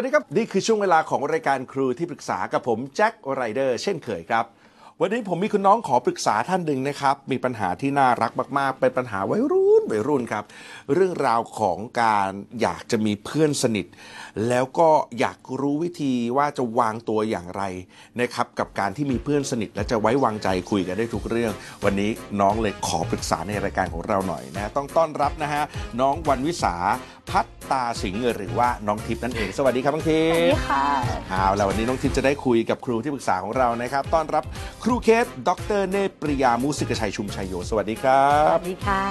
วัสดีครับ นี่คือช่วงเวลาของรายการครูที่ปรึกษากับผมแจ็คไรเดอร์เช่นเคยครับ วันนี้ผมมีคุณน้องขอปรึกษาท่านหนึ่งนะครับ มีปัญหาที่น่ารักมาก ๆ เป็นปัญหาวัยรุ่นวัยรุ่นครับ เรื่องราวของการอยากจะมีเพื่อนสนิท แล้วก็อยากรู้วิธีว่าจะวางตัวอย่างไรนะครับ กับการที่มีเพื่อนสนิท และจะไว้วางใจคุยกันได้ทุกเรื่อง วันนี้น้องเลยขอปรึกษาในรายการของเราหน่อยนะต้องต้อนรับนะฮะน้องวันวิสา พัตตาสิงห์หรือว่าน้องทิพย์นั่นเอง สวัสดีครับน้องทิสวัสพดีย์ค่ะเอาแล้ววันนี้น้องทิพย์จะได้คุยกับครูที่ปรึกษาของเรานะครับ ต้อนรับครูเคส ดรเนตรปริยามูสิกชัยชุมชัยโย สวัสดีครัสบวัสดีค่ะ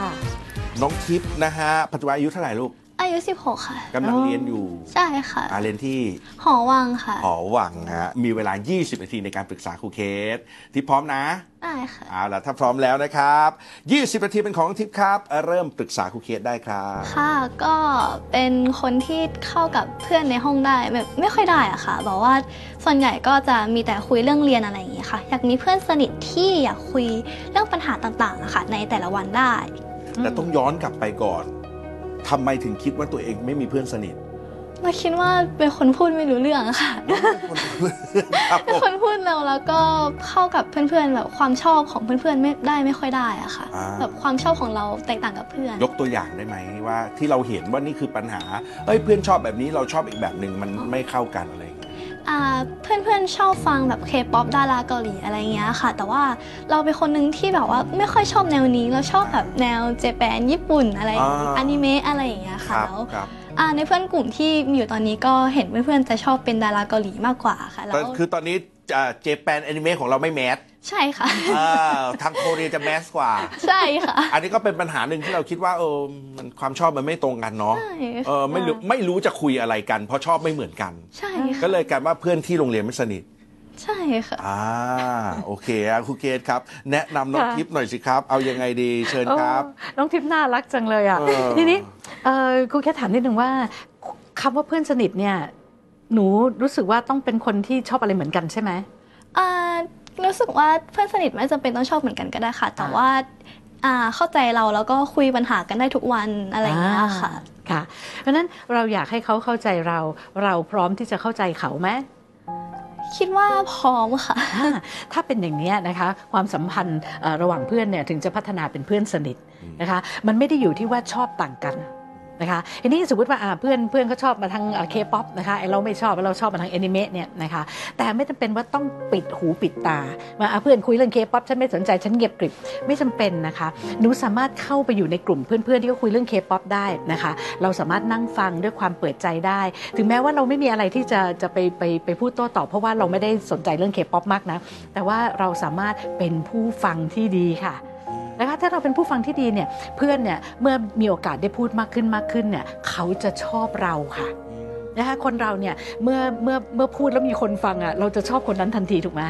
น้องทิพย์นะฮะ ปัจจุบันอายุเท่าไหร่ลูก อายุ16 ค่ะ กำลังอ๋อเรียนอยู่ใช่ค่ะอาเรียนที่หอวังค่ะ หอวังฮะมีเวลา 20 นาทีในการปรึกษาครูเคส ที่พร้อมนะได้ค่ะเอาล่ะถ้าพร้อมแล้วนะครับ 20 นาทีเป็นของน้องทิพย์ครับ เริ่มปรึกษาครูเคสได้ครับค่ะก็เป็นคนที่เข้ากับเพื่อนในห้องได้แบบไม่ค่อยได้อะค่ะบอกว่าส่วนใหญ่ก็จะมีแต่คุยเรื่องเรียนอะไรอย่างเงี้ยค่ะ อยากมีเพื่อนสนิทที่อยากคุยเรื่องปัญหาต่างๆอะค่ะในแต่ละวันได้ แต่ต้องย้อนกลับไปก่อน ทำไมถึงคิดว่าตัวเองไม่มีเพื่อนสนิท เราคิดว่าเป็นคนพูดไม่รู้เรื่องอะค่ะ ครับผเป็นมคนพูดเร็วแล้วก็เข้ากับเพื่อนๆแบบความชอบของเพื่อนๆไม่ได้ไม่ค่อยได้อะค่ะ อ่า แบบความชอบของเราแตกต่างกับเพื่อน ยกตัวอย่างได้ไหมว่าที่เราเห็นว่านี่คือปัญหาเอ้ยเพื่อนชอบแบบนี้เราชอบอีกแบบหนึ่งมันไม่เข้ากันอะไรอย่าง เงี้ยอ่าเพื่อนๆชอบฟังแบบเคป๊อปดาราเกาหลีอะไรเงี้ยค่ะ แต่ว่าเราเป็นคนหนึ่งที่แบบว่าไม่ค่อยชอบแนวนี้ เราชอบแบบแนวเจแปนญี่ปุ่นอะไรอย่างงี้อ่าอนิเมะอะไรอย่างเงี้ยคค่ะรับแล้วครับอ่าในเพื่อนกลุ่มที่มีอยู่ตอนนี้ก็เห็นเพื่อนๆจะชอบเป็นดาราเกาหลีมากกว่าค่ะแล้แต่วคือตอนนี้เจแปนแอนิเมะของเราไม่แมส ใช่ค่ะ อ่าทางโคเรียจะแมสกว่า ใช่ค่ะ อันนี้ก็เป็นปัญหาหนึ่งที่เราคิดว่าเออมันความชอบมันไม่ตรงกันเนาะใช่เออไม่รู้ไม่รู้จะคุยอะไรกัน เพราะชอบไม่เหมือนกัน ใช่ก็ค่ะเลยกลายว่าเพื่อนที่โรงเรียนไม่สนิทใช่ค่ะ อ่าโอเคอะครูเกตครับ แนะนำน้องค่ะ ทิพย์หน่อยสิครับ เอายังไงดีเชิญครับโอ้น้องทิพย์น่ารักจังเลยอะ เออ ทีนี้เอ่อครูแค่ถามนิดนึงว่าคำว่าเพื่อนสนิทเนี่ย หนูรู้สึกว่าต้องเป็นคนที่ชอบอะไรเหมือนกันใช่ไหมอ่า รู้สึกว่าเพื่อนสนิทไม่จำเป็นต้องชอบเหมือนกันก็ได้ค่ะ แต่อ่าว่าอ่าเข้าใจเราแล้วก็คุยปัญหากันได้ทุกวันอะไรอย่างเงี้ยค่ะอ่าค่ะ เพราะฉะนั้นเราอยากให้เขาเข้าใจเรา เราพร้อมที่จะเข้าใจเขาไหมคิดว่าพร้อมค่ะอ่าถ้าเป็นอย่างนี้ยนะคะ ความสัมพันธ์เอ่อระหว่างเพื่อนเนี่ยถึงจะพัฒนาเป็นเพื่อนสนิทนะคะ มันไม่ได้อยู่ที่ว่าชอบต่างกัน นะคะทีนี้สมมติว่าเพื่อนเพื่อนเขาชอบมาทางเคป๊อปนะคะไอเราไม่ชอบเราชอบมาทางแอนิเมะเนี่ยนะคะแต่ไม่จำเป็นว่าต้องปิดหูปิดตามาอะเพื่อนคุยเรื่องเคป๊อปฉันไม่สนใจฉันเงียบกริบไม่จำเป็นนะคะหนูสามารถเข้าไปอยู่ในกลุ่มเพื่อนๆที่เขาคุยเรื่องเคป๊อปได้นะคะเราสามารถนั่งฟังด้วยความเปิดใจได้ ถึงแม้ว่าเราไม่มีอะไรที่จะจะไปไปไปพูดโต้ตอบเพราะว่าเราไม่ได้สนใจเรื่องเคป๊อปมากนะแต่ว่าเราสามารถเป็นผู้ฟังที่ดีค่ะ นะคะถ้าเราเป็นผู้ฟังที่ดีเนี่ยเพื่อนเนี่ยเมื่อมีโอกาสได้พูดมากขึ้นมากขึ้นเนี่ยเขาจะชอบเราค่ะนะคะคนเราเนี่ยเมื่อเมื่อเมื่อพูดแล้วมีคนฟังอะเราจะชอบคนนั้นทันทีถูกไหม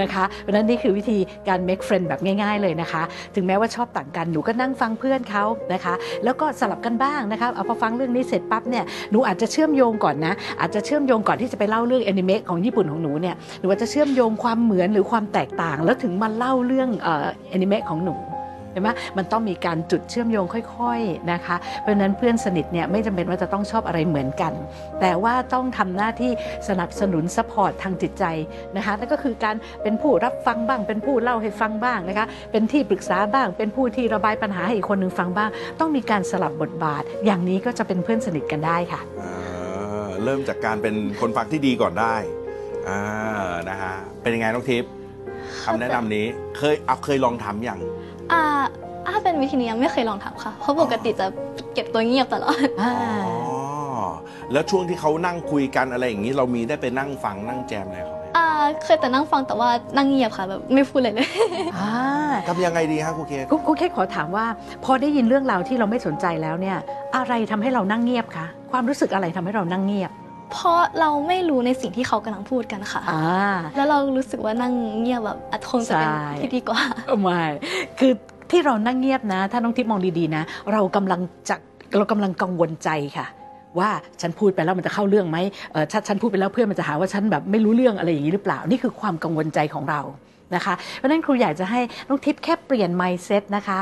นะคะเพราะฉะนั้นนี่คือวิธีการ make friend แบบง่าย ๆ เลยนะคะ ถึงแม้ว่าชอบต่างกันหนูก็นั่งฟังเพื่อนเขานะคะ แล้วก็สลับกันบ้างนะคะเอาพอฟังเรื่องนี้เสร็จปั๊บเนี่ยหนูอาจจะเชื่อมโยงก่อนนะอาจจะเชื่อมโยงก่อนที่จะไปเล่าเรื่องแอนิเมะของญี่ปุ่นของหนูเนี่ยหนูอาจจะเชื่อมโยงความเหมือนหรือความแตกต่าง แล้วถึงมาเล่าเรื่องเอ่อแอนิเมะของหนู เห็นไหมมันต้องมีการจุดเชื่อมโยงค่อยๆนะคะ เพราะนั้นเพื่อนสนิทเนี่ยไม่จำเป็นว่าจะต้องชอบอะไรเหมือนกัน แต่ว่าต้องทำหน้าที่สนับสนุน support ทางจิตใจนะคะนั่นก็คือการเป็นผู้รับฟังบ้าง เป็นผู้เล่าให้ฟังบ้างนะคะเป็นที่ปรึกษาบ้าง เป็นผู้ที่ระบายปัญหาให้อีกคนหนึ่งฟังบ้าง ต้องมีการสลับบทบาท อย่างนี้ก็จะเป็นเพื่อนสนิทกันได้ค่ะเริ่มจากการเป็นคนฟังที่ดีก่อนได้อ่านะฮะเป็นยังไงน้องทิพย์คำแนะนำนี้เคยเอาเคยลองทำอย่าง อ่าถ้าเป็นวิธีนี้ยังไม่เคยลองทำค่ะ เพราะปกติจะเก็บตัวเงียบตลอดอ่าอ๋อ แล้วช่วงที่เขานั่งคุยกันอะไรอย่างนี้ เรามีได้ไปนั่งฟังนั่งแจมอะไรเขาไหมอ่าเคยแต่นั่งฟังแต่ว่านั่งเงียบค่ะแบบไม่พูดเลยเลย อ่าทำยังไงดีฮะครูเคสครูครูแค่ขอถามว่า พอได้ยินเรื่องราวที่เราไม่สนใจแล้วเนี่ย อะไรทำให้เรานั่งเงียบคะความรู้สึกอะไรทำให้เรานั่งเงียบ เพราะเราไม่รู้ในสิ่งที่เขากำลังพูดกันค่ะ อ่าแล้วเรารู้สึกว่านั่งเงียบแบบอาจคงจะเป็นใช่ที่ดีกว่า ไม่คือที่เรานั่งเงียบนะ ถ้าน้องทิพย์มองดีๆนะ เรากำลังจะเรากำลังกังวลใจค่ะ ว่าฉันพูดไปแล้วมันจะเข้าเรื่องไหมเออถ้าฉันพูดไปแล้วเพื่อนมันจะหาว่าฉันแบบไม่รู้เรื่องอะไรอย่างนี้หรือเปล่า นี่คือความกังวลใจของเรานะคะเพราะฉะนั้นครูอยากจะให้น้องทิพย์แค่เปลี่ยน mindset นะคะ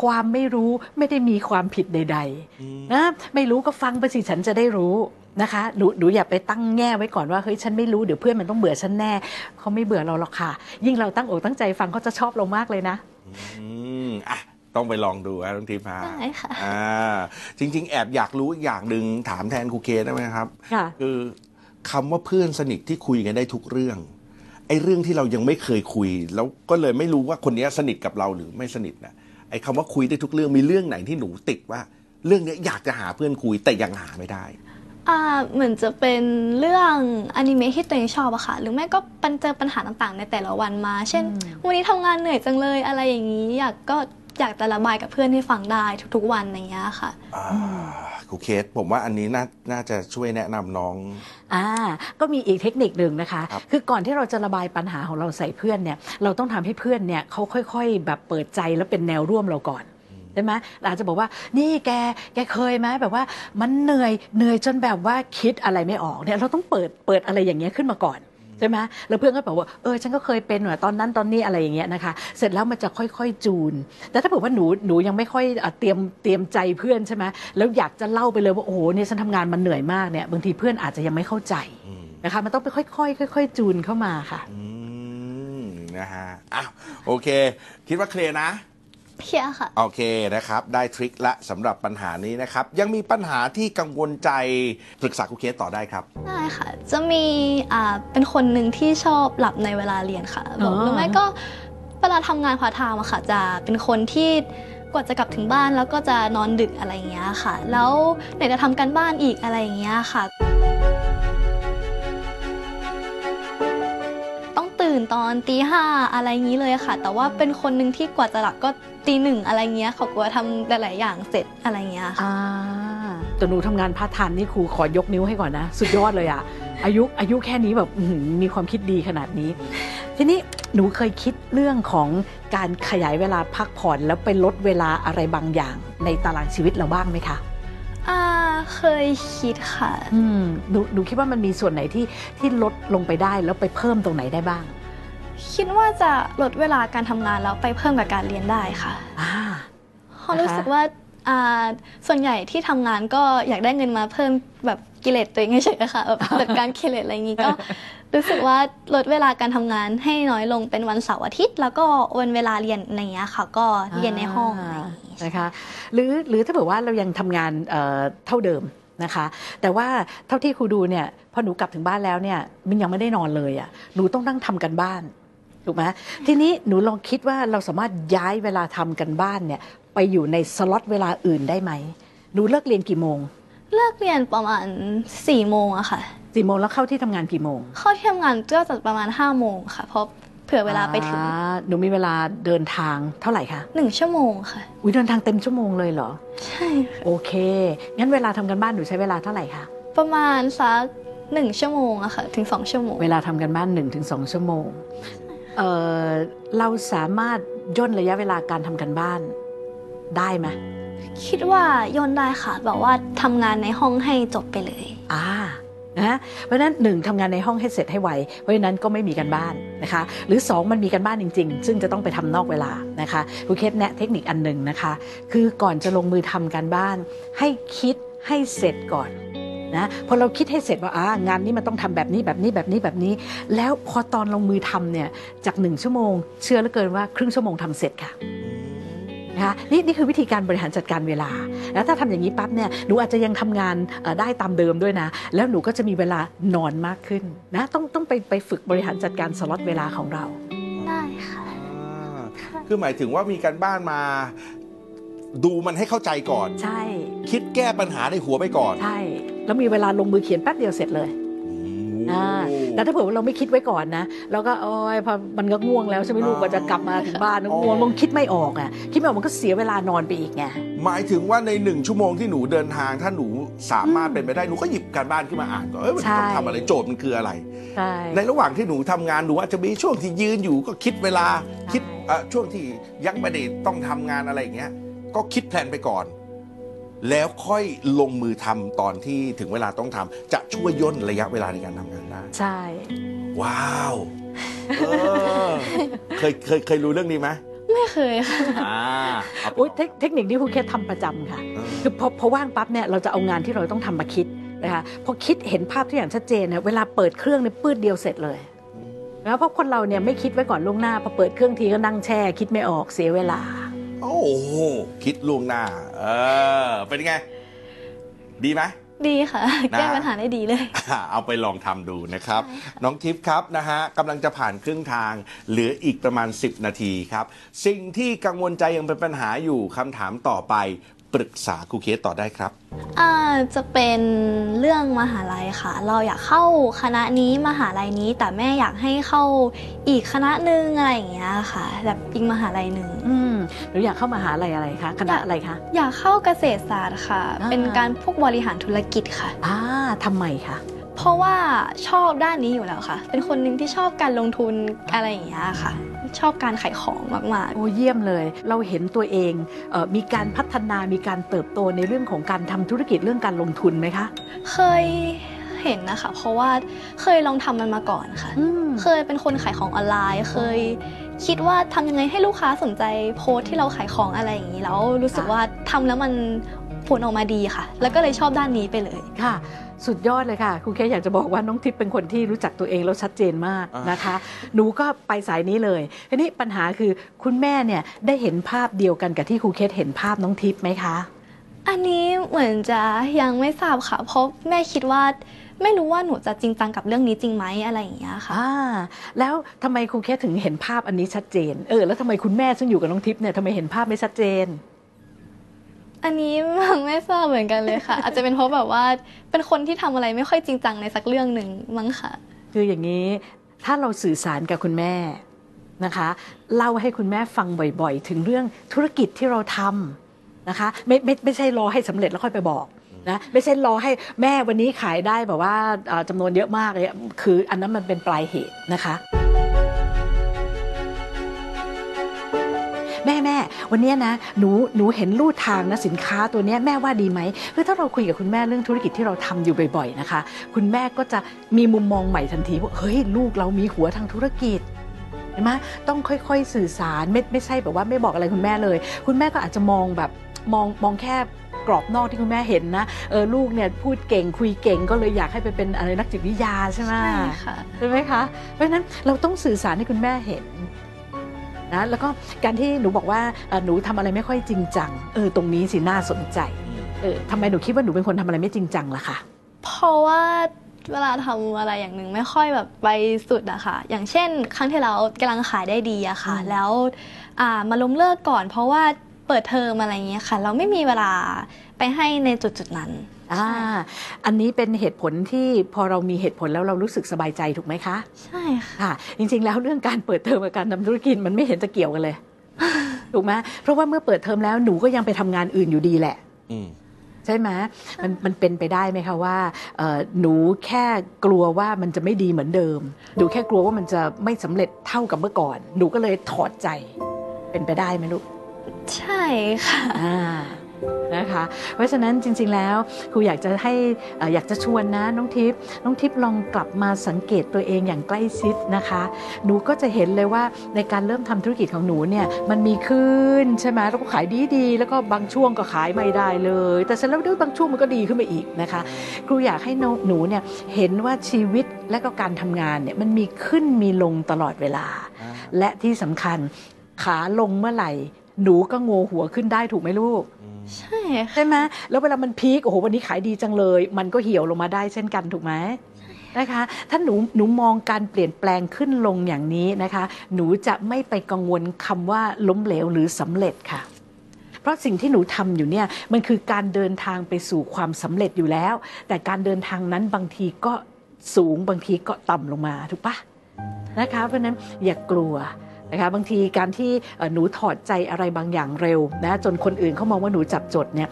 ความไม่รู้ไม่ได้มีความผิดใดๆนะไม่รู้ก็ฟังไปสิฉันจะได้รู้ นะคะหนูหนูอย่าไปตั้งแง่ไว้ก่อนว่าเฮ้ยฉันไม่รู้เดี๋ยวเพื่อนมันต้องเบื่อฉันแน่เขาไม่เบื่อเราหรอกค่ะ ยิ่งเราตั้งอกตั้งใจฟังเขาจะชอบเรามากเลยนะอืมอะต้องไปลองดูนะน้องทีพาได้ค่ะอ่าจริง ๆ แอบอยากรู้อีกอย่างหนึ่งถามแทนครูเคได้ไหมครับ ค่ะคือคำว่าเพื่อนสนิทที่คุยกันได้ทุกเรื่องไอ้เรื่องที่เรายังไม่เคยคุย แล้วก็เลยไม่รู้ว่าคนนี้สนิทกับเราหรือไม่สนิทนะไอ้คำว่าคุยได้ทุกเรื่องมีเรื่องไหนที่หนูติดว่า เรื่องเนี้ยอยากจะหาเพื่อนคุยแต่ยังหาไม่ได้ อ่าเหมือนจะเป็นเรื่องอนิเมะที่ตัวเองชอบอะค่ะ หรือไม่ก็ปัญเจอปัญหาต่างๆ ในแต่ละวันมา เช่น วันนี้ทำงานเหนื่อยจังเลยอะไรอย่างนี้ อยากก็อยากจะระบายกับเพื่อนให้ฟังได้ทุกๆวันอย่างเงี้ยค่ะ อ่าครูเคสผมว่าอันนี้น่าน่าจะช่วยแนะนำน้อง อ่าก็มีอีกเทคนิคหนึ่งนะคะ ครับ คือก่อนที่เราจะระบายปัญหาของเราใส่เพื่อนเนี่ย เราต้องทำให้เพื่อนเนี่ยเขาค่อย ๆ แบบเปิดใจแล้วเป็นแนวร่วมเราก่อน ใช่ไหมเราอาจจะบอกว่านี่แกแกเคยไหมแบบว่ามันเหนื่อยเหนื่อยจนแบบว่าคิดอะไรไม่ออกเนี่ยเราต้องเปิดเปิดอะไรอย่างเงี้ยขึ้นมาก่อนใช่ไหมแล้วเพื่อนก็บอกว่าเออฉันก็เคยเป็นว่ะตอนนั้นตอนนี้อะไรอย่างเงี้ยนะคะ เสร็จแล้วมันจะค่อยๆจูน แต่ถ้าเผื่อว่าหนูหนูยังไม่ค่อยเตรียมเตรียมใจเพื่อนใช่ไหมแล้วอยากจะเล่าไปเลยว่าโอ้โหเนี่ยฉันทำงานมันเหนื่อยมากเนี่ยบางทีเพื่อนอาจจะยังไม่เข้าใจนะคะมันต้องไปค่อยๆค่อยๆจูนเข้ามาค่ะอืมนะฮะอ้าวโอเค คิดว่าเคลียร์นะ เพียค่ะ โอเคนะครับ ได้ทริคละสำหรับปัญหานี้นะครับ ยังมีปัญหาที่กังวลใจปรึกษาครูเคสต่อได้ครับ ได้ค่ะ จะมีอ่าเป็นคนหนึ่งที่ชอบหลับในเวลาเรียนค่ะบอกอ๋อหรือไม่ก็เวลาทำงานพาร์ทไทม์อะค่ะ จะเป็นคนที่กว่าจะกลับถึงบ้านแล้วก็จะนอนดึกอะไรอย่างเงี้ยค่ะ แล้วไหนจะทำการบ้านอีกอะไรอย่างเงี้ยค่ะ ต้องตื่นตอนตีห้าอะไรอย่างนี้เลยค่ะ แต่ว่าเป็นคนหนึ่งที่กว่าจะหลับก็ตีหนึ่งอะไรเงี้ยเขากว่าทำหลายๆอย่างเสร็จอะไรเงี้ยค่ะอ่าแต่หนูทำงานพาร์ทไทม์นี่ครูขอยกนิ้วให้ก่อนนะ สุดยอดเลยอะอายุอายุแค่นี้แบบอื้อหือมีความคิดดีขนาดนี้ ทีนี้หนูเคยคิดเรื่องของการขยายเวลาพักผ่อนแล้วไปลดเวลาอะไรบางอย่าง ในตารางชีวิตเราบ้างไหมคะอ่าเคยคิดค่ะ อืมหนูหนูคิดว่ามันมีส่วนไหนที่ที่ลดลงไปได้แล้วไปเพิ่มตรงไหนได้บ้าง คิดว่าจะลดเวลาการทำงานแล้วไปเพิ่มกับการเรียนได้ค่ะอ่าเพราะรู้สึกว่าอ่าส่วนใหญ่ที่ทำงานก็อยากได้เงินมาเพิ่มแบบกิเลสตัวเองเฉยๆค่ะแบบจัดการกิเลสอะไรอย่างนี้ก็รู้สึกว่าลดเวลาการทำงานให้น้อยลงเป็นวันเสาร์อาทิตย์ แล้วก็วันเวลาเรียนอะไรอย่างเงี้ยค่ะ ก็เรียนในห้องอะไรอย่างงี้นะคะหรือหรือถ้าเผื่อว่าเรายังทำงานเอ่อเท่าเดิมนะคะ แต่ว่าเท่าที่ครูดูเนี่ยพอหนูกลับถึงบ้านแล้วเนี่ยมันยังไม่ได้นอนเลยอะ่ะหนูต้องนั่งทำกันบ้าน ถูกไหมทีนี้หนูลองคิดว่าเราสามารถย้ายเวลาทำกันบ้านเนี่ยไปอยู่ในสล็อตเวลาอื่นได้ไหมหนูเลิกเรียนกี่โมง เลิกเรียนประมาณ4ี่โมงอะค่ะสี่โมงแล้วเข้าที่ทำงานกี่โมง เข้าที่ทำงานก็จะประมาณ5้าโมงค่ะเพราะเผื่อเวลาไปถึงอ่าหนูมีเวลาเดินทางเท่าไหร่คะหนึ่งชั่วโมงค่ะอุ้ยเดินทางเต็มชั่วโมงเลยเหรอ ใช่ค่ะโอเค งั้นเวลาทำกันบ้านหนูใช้เวลาเท่าไหร่คะประมาณสักหนึ่งชั่วโมงอะค่ะถึงสองชั่วโมง เวลาทำกันบ้าน1-2ชั่วโมง เอ่อเราสามารถย่นระยะเวลาการทำกันบ้านได้ไหมคิดว่าย่นได้ค่ะแบบว่าทำงานในห้องให้จบไปเลยอ่านะเพราะฉะนั้นหนึ่งทำงานในห้องให้เสร็จให้ไวเพราะฉะนั้นก็ไม่มีกันบ้านนะคะ หรือ 2 มันมีกันบ้านจริง ๆ ซึ่งจะต้องไปทำนอกเวลานะคะครูเคสแนะเทคนิคอันหนึ่งนะคะ คือก่อนจะลงมือทำการบ้าน ให้คิดให้เสร็จก่อน นะพอเราคิดให้เสร็จว่าอ่างานนี้มันต้องทำแบบนี้แบบนี้แบบนี้แบบนี้ แล้วพอตอนลงมือทำเนี่ยจากหนึ่งชั่วโมง เชื่อเหลือเกินว่าครึ่งชั่วโมงทำเสร็จค่ะนะคะนี่นี่คือวิธีการบริหารจัดการเวลา แล้วถ้าทำอย่างนี้ปั๊บเนี่ยหนูอาจจะยังทำงานเอ่อได้ตามเดิมด้วยนะ แล้วหนูก็จะมีเวลานอนมากขึ้นนะต้องต้องไปไปฝึกบริหารจัดการสล็อตเวลาของเราได้ค่ะอ่าคือหมายถึงว่ามีการบ้านมา ดูมันให้เข้าใจก่อน ใช่ คิดแก้ปัญหาในหัวไปก่อน ใช่ แล้วมีเวลาลงมือเขียนแป๊บเดียวเสร็จเลยอ่าแต่ถ้าเผื่อว่าเราไม่คิดไว้ก่อนนะเราก็โอ้ยพอมันก็ง่วงแล้วใช่ไหมลูกกว่าจะกลับมาถึงบ้านง่วงมันคิดไม่ออกอะคิดไม่ออกมันก็เสียเวลานอนไปอีกไงหมายถึงว่าในหนึ่งชั่วโมงที่หนูเดินทาง ถ้าหนูสามารถเป็นไปได้หนูก็หยิบการบ้านขึ้นมาอ่านก่อนเอ้ยมันใช่ต้องทำอะไรโจทย์มันคืออะไรใช่ในระหว่างที่หนูทำงานหนูอาจจะมีช่วงที่ยืนอยู่ก็คิดเวลาใช่คิดเอ่อช่วงที่ยังไม่ได้ต้องทำงานอะไรอย่างเงี้ยก็คิดแผนไปก่อน แล้วค่อยลงมือทำตอนที่ถึงเวลาต้องทำจะช่วยย่นระยะเวลาในการทำงานได้ ใช่ ว้าวเออเคยเคยเคยรู้เรื่องนี้ไหมไม่เคยค่ะอ่าเอาไปอุ๊ยเทคเทคนิคที่ครูเคสทำประจำค่ะ เออ คือพอพอว่างปั๊บเนี่ยเราจะเอางานที่เราต้องทำมาคิดนะคะพอคิดเห็นภาพทุกอย่างชัดเจนเนี่ยเวลาเปิดเครื่องเนี่ยปืดเดียวเสร็จเลยนะเพราะคนเราเนี่ยไม่คิดไว้ก่อนล่วงหน้าพอเปิดเครื่องทีก็นั่งแช่ คิดไม่ออกเสียเวลา โอ้โหคิดล่วงหน้า เออ เป็นไง ดีไหมดีค่ะนะแก้ปัญหาได้ดีเลยอ่าเอาไปลองทำดูนะครับใช่ค่ะน้องทิพย์ครับนะฮะกำลังจะผ่านครึ่งทาง เหลืออีกประมาณ 10 นาทีครับ สิ่งที่กังวลใจยังเป็นปัญหาอยู่คำถามต่อไป ปรึกษาครูเคสต่อได้ครับอ่าจะเป็นเรื่องมหาลัยค่ะ เราอยากเข้าคณะนี้มหาลัยนี้ แต่แม่อยากให้เข้าอีกคณะหนึ่งอะไรอย่างเงี้ยค่ะ แบบอีกมหาลัยหนึ่งอืมหนูอยากเข้ามหาลัยอะไรคะคณะอะไรคะอยากเข้าเกษตรศาสตร์ค่ะอ่าเป็นการพวกบริหารธุรกิจค่ะอ่าทำไมคะเพราะว่าชอบด้านนี้อยู่แล้วค่ะ เป็นคนหนึ่งที่ชอบการลงทุนอะไรอย่างเงี้ยค่ะ ชอบการขายของมากโอ้เยี่ยมเลย เราเห็นตัวเองเออมีการพัฒนามีการเติบโตในเรื่องของการทำธุรกิจเรื่องการลงทุนไหมคะๆเคยเห็นนะคะ เพราะว่าเคยลองทำมันมาก่อนค่ะ อืม เคยเป็นคนขายของออนไลน์ เคยคิดว่าทำยังไงให้ลูกค้าสนใจโพสต์ที่เราขายของอะไรอย่างนี้แล้วรู้สึกว่าทำแล้วมันผลออกมาดีค่ะ แล้วก็เลยชอบด้านนี้ไปเลย ค่ะ สุดยอดเลยค่ะครูเคอยากจะบอกว่าน้องทิพย์เป็นคนที่รู้จักตัวเองแล้วชัดเจนมากอ่านนะคะ หนูก็ไปสายนี้เลยทีนี้ปัญหาคือคุณแม่เนี่ยได้เห็นภาพเดียวกันกับที่ครูเคสเห็นภาพน้องทิพย์ไหมคะ อันนี้เหมือนจะยังไม่ทราบค่ะ เพราะแม่คิดว่าไม่รู้ว่าหนูจะจริงจังกับเรื่องนี้จริงไหมอะไรอย่างเงี้ยค่ะอ่าแล้วทำไมครูเคสถึงเห็นภาพอันนี้ชัดเจน เออแล้วทำไมคุณแม่ซึ่งอยู่กับน้องทิพย์เนี่ยทำไมเห็นภาพไม่ชัดเจน อันนี้ยังไม่ทราบเหมือนกันเลยค่ะ อาจจะเป็นเพราะแบบว่าเป็นคนที่ทำอะไรไม่ค่อยจริงจังในสักเรื่องหนึ่งมั้งค่ะ คืออย่างนี้ถ้าเราสื่อสารกับคุณแม่นะคะเล่าให้คุณแม่ฟังบ่อยๆ ถึงเรื่องธุรกิจที่เราทำนะคะไม่ไม่ไม่ใช่รอให้สำเร็จแล้วค่อยไปบอกนะไม่ใช่รอให้แม่วันนี้ขายได้แบบว่าจำนวนเยอะมากเลยคืออันนั้นมันเป็นปลายเหตุนะคะ แม่แม่วันเนี้ยนะหนูหนูเห็นลู่ทางนะสินค้าตัวเนี้ยแม่ว่าดีไหมคือถ้าเราคุยกับคุณแม่เรื่องธุรกิจที่เราทำอยู่บ่อยๆนะคะ คุณแม่ก็จะมีมุมมองใหม่ทันทีว่าเฮ้ยลูกเรามีหัวทางธุรกิจเห็นไหมต้องค่อยๆสื่อสารไม่ไม่ใช่แบบว่าไม่บอกอะไรคุณแม่เลย คุณแม่ก็อาจจะมองแบบมองมองแค่กรอบนอกที่คุณแม่เห็นนะเออลูกเนี่ยพูดเก่งคุยเก่งก็เลยอยากให้ไปเป็นอะไรนักจิตวิทยาใช่ไหมใช่ค่ะใช่ไหมคะเพราะฉะนั้นเราต้องสื่อสารให้คุณแม่เห็น นะแล้วก็การที่หนูบอกว่าเอ่อหนูทำอะไรไม่ค่อยจริงจังเออตรงนี้สิน่าสนใจเออทำไมหนูคิดว่าหนูเป็นคนทำอะไรไม่จริงจังล่ะคะเพราะว่าเวลาทำอะไรอย่างหนึ่งไม่ค่อยแบบไปสุดอะค่ะ อย่างเช่น ครั้งที่เรากำลังขายได้ดีอะค่ะอืมแล้วอ่ามาล้มเลิกก่อน เพราะว่าเปิดเทอมอะไรเงี้ยค่ะ เราไม่มีเวลาไปให้ในจุดจุดๆนั้น อ่าอันนี้เป็นเหตุผลที่พอเรามีเหตุผลแล้วเรารู้สึกสบายใจถูกไหมคะ ใช่ค่ะค่ะ จริงๆแล้วเรื่องการเปิดเทอมกับการทำธุรกิจมันไม่เห็นจะเกี่ยวกันเลย ถูกไหมเพราะว่าเมื่อเปิดเทอมแล้วหนูก็ยังไปทำงานอื่นอยู่ดีแหละ อืม ใช่ไหมมันมันเป็นไปได้ไหมคะว่าเอ่อหนูแค่กลัวว่ามันจะไม่ดีเหมือนเดิม หนูแค่กลัวว่ามันจะไม่สำเร็จเท่ากับเมื่อก่อน หนูก็เลยถอดใจ เป็นไปได้ไหมลูก ใช่ค่ะ อ่า นะคะเพราะฉะนั้นจริง ๆแล้วครูอยากจะให้เอ่ออยากจะชวนนะน้องทิพย์น้องทิพย์ลองกลับมาสังเกตตัวเองอย่างใกล้ชิดนะคะ หนูก็จะเห็นเลยว่าในการเริ่มทำธุรกิจของหนูเนี่ยมันมีขึ้นใช่ไหมแล้วก็ขายดีๆแล้วก็บางช่วงก็ขายไม่ได้เลย แต่เสร็จแล้วด้วยบางช่วงมันก็ดีขึ้นมาอีกนะคะ ครูอยากให้น้องหนูเนี่ยเห็นว่าชีวิตและก็การทำงานเนี่ยมันมีขึ้นมีลงตลอดเวลา และที่สำคัญขาลงเมื่อไหร่หนูก็โงหัวขึ้นได้ถูกไหมลูก ใช่ค่ะใช่ไหมแล้วเวลามันพีคโอ้โหวันนี้ขายดีจังเลย มันก็เหี่ยวลงมาได้เช่นกันถูกไหมนะคะถ้าหนูหนูมองการเปลี่ยนแปลงขึ้นลงอย่างนี้นะคะ หนูจะไม่ไปกังวลคำว่าล้มเหลวหรือสำเร็จค่ะ เพราะสิ่งที่หนูทำอยู่เนี่ยมันคือการเดินทางไปสู่ความสำเร็จอยู่แล้ว แต่การเดินทางนั้นบางทีก็สูงบางทีก็ต่ำลงมาถูกปะนะคะเพราะฉะนั้นอย่ากลัว นะคะบางทีการที่เอ่อหนูถอดใจอะไรบางอย่างเร็วนะจนคนอื่นเขามองว่าหนูจับจดเนี่ย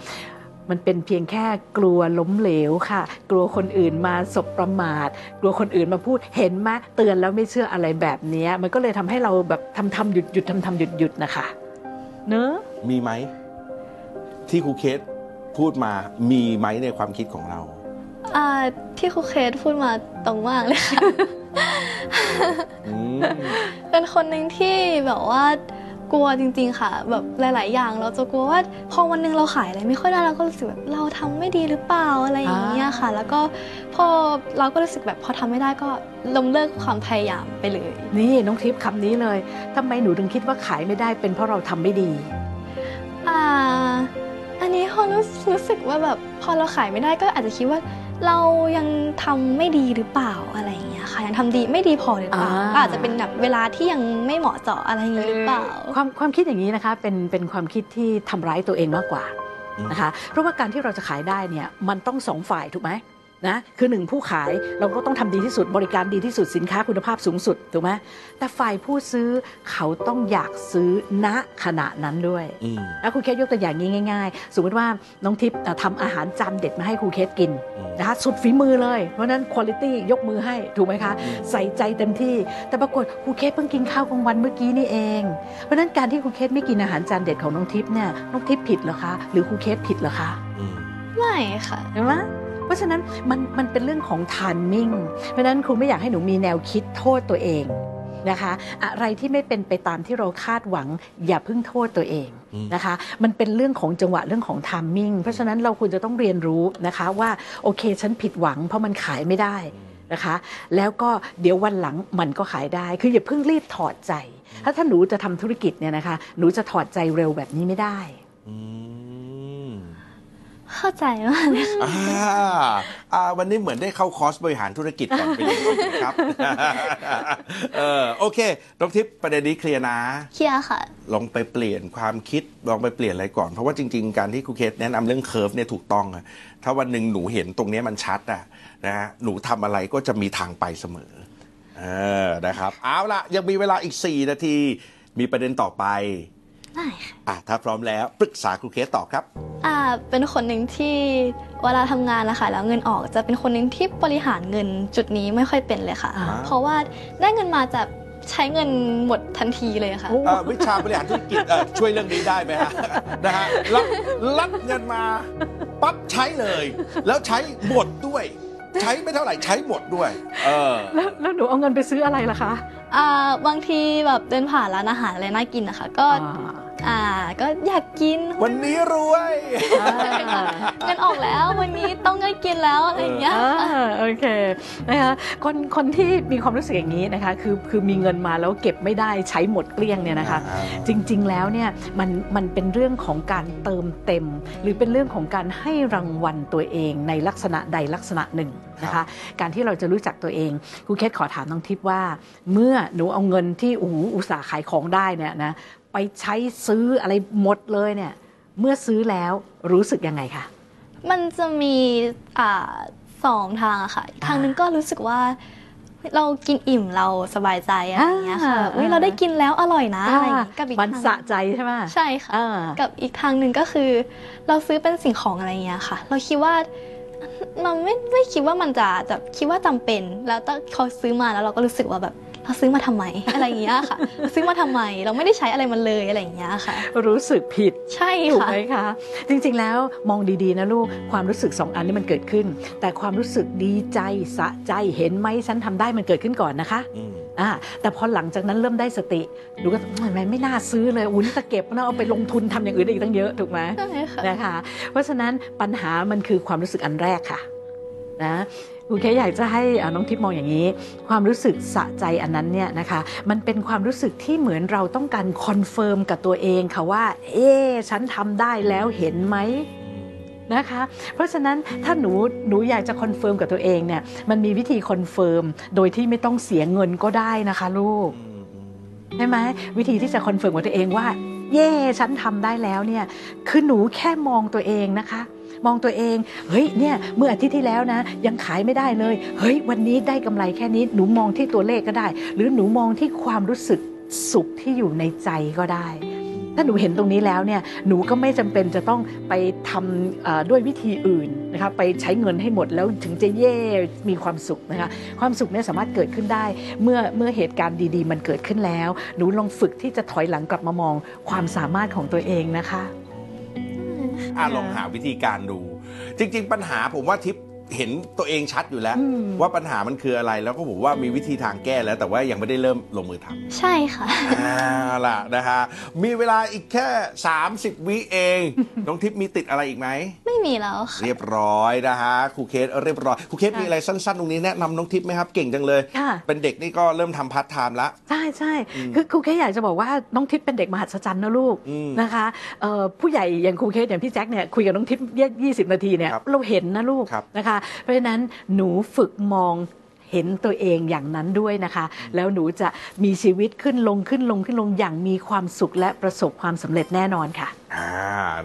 มันเป็นเพียงแค่กลัวล้มเหลวค่ะ กลัวคนอื่นมาสบประมาท กลัวคนอื่นมาพูดเห็นไหมเตือนแล้วไม่เชื่ออะไรแบบเนี้ยมันก็เลยทำให้เราแบบทำทำหยุดหยุดทำทำหยุดหยุดนะคะ เนอะมีไหม ที่ครูเคสพูดมามีไหมในความคิดของเราอ่าที่ครูเคสพูดมาตรงมากเลยค่ะอืม เป็นคนหนึ่งที่แบบว่ากลัวจริง ๆ ค่ะ แบบหลาย ๆ อย่าง เราจะกลัวว่าพอวันหนึงเราขายอะไรไม่ค่อยได้เราก็รู้สึกแบบเราทำไม่ดีหรือเปล่าอะไรอย่างเงี้ยค่ะ แล้วก็พอเราก็รู้สึกแบบพอทำไม่ได้ก็ล้มเลิกความพยายามไปเลย นี่น้องทิพย์คำนี้เลยทำไมหนูถึงคิดว่าขายไม่ได้เป็นเพราะเราทำไม่ดีอ่าอันนี้พอรู้รู้สึกว่าแบบพอเราขายไม่ได้ก็อาจจะคิดว่าเรายังทำไม่ดีหรือเปล่าอะไรอย่างเงี้ย ค่ะยังทำดีไม่ดีพอหรือเปล่าอ่าก็อาจจะเป็นแบบเวลาที่ยังไม่เหมาะเจาะอะไรอย่างงี้หรือเปล่า ความความคิดอย่างนี้นะคะเป็นเป็นความคิดที่ทำร้ายตัวเองมากกว่าอืมนะคะเพราะว่าการที่เราจะขายได้เนี่ยมันต้องสองฝ่ายถูกไหม นะคือหนึ่งผู้ขายเราก็ต้องทำดีที่สุดบริการดีที่สุดสินค้าคุณภาพสูงสุดถูกไหมแต่ฝ่ายผู้ซื้อเขาต้องอยากซื้อณขณะนั้นด้วยอืมแล้วครูเคสยกตัวอย่างนี้ง่าย ๆ สมมติว่าน้องทิพย์เอ่อทำอาหารจานเด็ดมาให้ครูเคสกินอืมนะคะสุดฝีมือเลย เพราะฉะนั้นคุณภาพยกมือให้ถูกไหมคะอืมใส่ใจเต็มที่ แต่ปรากฏครูเคสเพิ่งกินข้าวกลางวันเมื่อกี้นี่เอง เพราะฉะนั้นการที่ครูเคสไม่กินอาหารจานเด็ดของน้องทิพย์เนี่ยน้องทิพย์ผิดเหรอคะหรือครูเคสผิดเหรอคะอืมไม่ค่ะเห็นไหม เพราะฉะนั้นมันมันเป็นเรื่องของ timing เพราะฉะนั้นครูไม่อยากให้หนูมีแนวคิดโทษตัวเองนะคะอะไรที่ไม่เป็นไปตามที่เราคาดหวัง อย่าเพิ่งโทษตัวเองอืมนะคะ มันเป็นเรื่องของจังหวะเรื่องของทามมิ่งเพราะฉะนั้นเราควรจะต้องเรียนรู้นะคะว่าโอเคฉันผิดหวัง เพราะมันขายไม่ได้นะคะ แล้วก็เดี๋ยววันหลังมันก็ขายได้ คืออย่าเพิ่งรีบถอดใจ ถ้าถ้าหนูจะทำธุรกิจเนี่ยนะคะหนูจะถอดใจเร็วแบบนี้ไม่ได้อืม เข้าใจมากเลยค่ะอ่าอ่าวันนี้เหมือนได้เข้าคอร์สบริหารธุรกิจก่อนไปเลยนะครับ เออโอเคน้องทิพย์ประเด็นนี้เคลียร์นะ เคลียร์ค่ะ ลองไปเปลี่ยนความคิดลองไปเปลี่ยนอะไรก่อน เพราะว่าจริง ๆ การที่ครูเคสแนะนำเรื่อง curve เนี่ยถูกต้องอะถ้าวันหนึ่งหนูเห็นตรงเนี้ยมันชัดอะนะฮะหนูทำอะไรก็จะมีทางไปเสมอ เออนะครับ เอาละยังมีเวลาอีก 4 นาที มีประเด็นต่อไป ได้ค่ะอะถ้าพร้อมแล้วปรึกษาครูเคสตอบครับ อ่าเป็นคนหนึ่งที่เวลาทำงานนะคะแล้วเงินออกจะเป็นคนหนึ่งที่บริหารเงินจุดนี้ไม่ค่อยเป็นเลยค่ะ อ่า เพราะว่าได้เงินมาจะใช้เงินหมดทันทีเลยค่ะโอ้เอ่อวิชาบริหารธุรกิจเอ่อช่วยเรื่องนี้ได้ไหมฮะ นะฮะรับรับเงินมาปั๊บใช้เลย แล้วใช้หมดด้วย ใช้ไม่เท่าไหร่ใช้หมดด้วย เออ แล้วแล้วหนูเอาเงินไปซื้ออะไรล่ะคะ อ่าบางทีแบบเดินผ่านร้านอาหารอะไรน่ากินนะคะ ก็อ่า อ่าก็อยากกินวันนี้รวยเงินออกแล้ววันนี้ต้องเงินกินแล้วอะไรอย่างเงี้ยอ่าโอเคนะคะคนคนที่มีความรู้สึกอย่างนี้นะคะคือคือมีเงินมาแล้วเก็บไม่ได้ใช้หมดเกลี้ยงเนี่ยนะคะ จริง ๆ แล้วเนี่ยมันมันเป็นเรื่องของการเติมเต็ม หรือเป็นเรื่องของการให้รางวัลตัวเองในลักษณะใดลักษณะหนึ่งนะครัคะบการที่เราจะรู้จักตัวเองครูเคสขอถามน้องทิพย์ว่า เมื่อหนูเอาเงินที่โอ้โหอุตสาห์ขายของได้เนี่ยนะ ไปใช้ซื้ออะไรหมดเลยเนี่ย เมื่อซื้อแล้วรู้สึกยังไงคะ มันจะมีอ่าสองทางอะค่ะอีกทางหนึงก็รู้สึกว่า เรากินอิ่มเราสบายใจอะไรอย่างเงี้ยค่ะอ่า เฮ้ยเราได้กินแล้วอร่อยนะอะไรอย่างงี้กับอีกมันทางสะใจใช่ไหมใช่ค่ะ อ่า กับอีกทางหนึ่งก็คือ เราซื้อเป็นสิ่งของอะไรเงี้ยค่ะ เราคิดว่าเราไม่ไม่คิดว่ามันจะจะคิดว่าจำเป็น แล้วตอนเขาซื้อมาแล้วเราก็รู้สึกว่าแบบ เราซื้อมาทำไมอะไรอย่างเงี้ยค่ะเราซื้อมาทำไมเราไม่ได้ใช้อะไรมันเลยอะไรอย่างเงี้ยค่ะ รู้สึกผิดใช่ถูกค่ะไหมคะจริงๆแล้วมองดีๆนะลูกความรู้สึกสองอันนี้มันเกิดขึ้น แต่ความรู้สึกดีใจสะใจเห็นไหมฉันทำได้มันเกิดขึ้นก่อนนะคะอืมอ่าแต่พอหลังจากนั้นเริ่มได้สติหนูก็ทำไมไม่น่าซื้อเลยอุ้ยจะเก็บนะเอาไปลงทุนทำอย่างอื่นอีกตั้งเยอะถูกไหมใช่ค่ะนะคะ เพราะฉะนั้นปัญหามันคือความรู้สึกอันแรกค่ะนะครูแค่อยากจะให้อ่าน้องทิพย์มองอย่างนี้ ความรู้สึกสะใจอันนั้นเนี่ยนะคะ มันเป็นความรู้สึกที่เหมือนเราต้องการ confirm กับตัวเองค่ะว่า เอ๊ะฉันทำได้แล้วเห็นไหมนะคะ เพราะฉะนั้นถ้าหนูหนูอยากจะ confirm กับตัวเองเนี่ยมันมีวิธี confirm โดยที่ไม่ต้องเสียเงินก็ได้นะคะลูกอืมอืมใช่ไหมวิธีที่จะ confirm กับตัวเองว่า เย่ฉันทำได้แล้วเนี่ยคือหนูแค่มองตัวเองนะคะ มองตัวเองเฮ้ยเนี่ยเมื่ออาทิตย์ที่แล้วนะ ยังขายไม่ได้เลย เฮ้ย วันนี้ได้กำไรแค่นี้หนูมองที่ตัวเลขก็ได้ หรือหนูมองที่ความรู้สึกสุขที่อยู่ในใจก็ได้ ถ้าหนูเห็นตรงนี้แล้วเนี่ยหนูก็ไม่จำเป็นจะต้องไปทำด้วยวิธีอื่นนะคะไปใช้เงินให้หมดแล้วถึงจะเย่มีความสุขนะคะความสุขเนี่ยสามารถเกิดขึ้นได้ เมื่อเมื่อเหตุการณ์ดี ๆ มันเกิดขึ้นแล้ว หนูลองฝึกที่จะถอยหลังกลับมามองความสามารถของตัวเองนะคะ อะลองหาวิธีการดู จริง ๆ ปัญหาผมว่าทิพย์ เห็นตัวเองชัดอยู่แล้ว ว่าปัญหามันคืออะไรแล้วก็ผมว่ามีวิธีทางแก้แล้ว แต่ว่ายังไม่ได้เริ่มลงมือทำใช่ค่ะอ่าล่ะนะฮะมีเวลาอีกแค่ 30 วิเอง น้องทิพย์มีติดอะไรอีกไหมไม่มีแล้วค่ะเรียบร้อยนะฮะครูเคสเรียบร้อยครูเคสมีอะไรสั้นๆ ตรงนี้แนะนำน้องทิพย์ไหมครับเก่งจังเลย ค่ะ เป็นเด็กนี่ก็เริ่มทำพาร์ทไทม์ละ ใช่ใช่คือครูเคสอยากจะบอกว่าน้องทิพย์เป็นเด็กมหัศจรรย์นะลูกอืมนะคะเอ่อผู้ใหญ่อย่างครูเคสอย่างพี่แจ็คเนี่ยคุยกับน้องทิพย์ยี่สิบนาทีเนี่ยครับเราเห็นนะลูกครับ นะคะเพราะฉะนั้นหนูฝึกมองเห็นตัวเองอย่างนั้นด้วยนะคะ แล้วหนูจะมีชีวิตขึ้นลงขึ้นลงขึ้นลงอย่างมีความสุขและประสบความสำเร็จแน่นอนค่ะ อ่า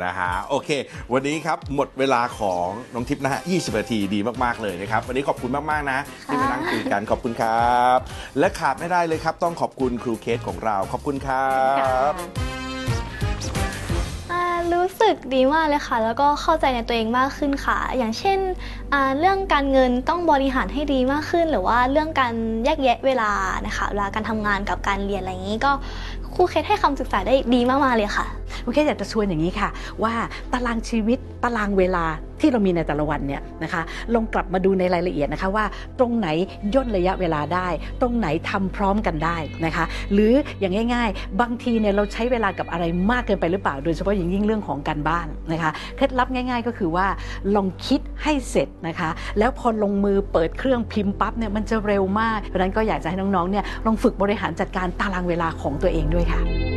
นะฮะ โอเค วันนี้ครับ หมดเวลาของน้องทิพย์นะฮะ 20 นาทีดีมาก ๆ เลยนะครับ วันนี้ขอบคุณมาก ๆ นะ ที่มานั่งคุยกัน ขอบคุณครับ และขาดไม่ได้เลยครับ ต้องขอบคุณครูเคสของเรา ขอบคุณครับอ่า รู้สึกดีมากเลยค่ะ แล้วก็เข้าใจในตัวเองมากขึ้นค่ะ อย่างเช่นเรื่องการเงินต้องบริหารให้ดีมากขึ้น หรือว่าเรื่องการแยกแยะเวลานะคะเวลาการทำงานกับการเรียนอะไรอย่างนี้ก็ครูเคสให้คำศึกษาได้ดีมากๆเลยค่ะ โอเคอยากจะชวนอย่างนี้ค่ะ ว่าตารางชีวิตตารางเวลาที่เรามีในแต่ละวันเนี่ยนะคะลองกลับมาดูในรายละเอียดนะคะว่า ตรงไหนย่นระยะเวลาได้ ตรงไหนทำพร้อมกันได้นะคะ หรืออย่างง่าย ๆ บางทีเนี่ยเราใช้เวลากับอะไรมากเกินไปหรือเปล่า โดยเฉพาะอย่างยิ่งเรื่องของการบ้านนะคะเคล็ดลับง่าย ๆ ก็คือว่าลองคิดให้เสร็จนะคะ แล้วพอลงมือเปิดเครื่องพิมพ์ปั๊บเนี่ยมันจะเร็วมากเพราะนั้นก็อยากจะให้น้องๆเนี่ยลองฝึกบริหารจัดการตารางเวลาของตัวเองด้วยค่ะ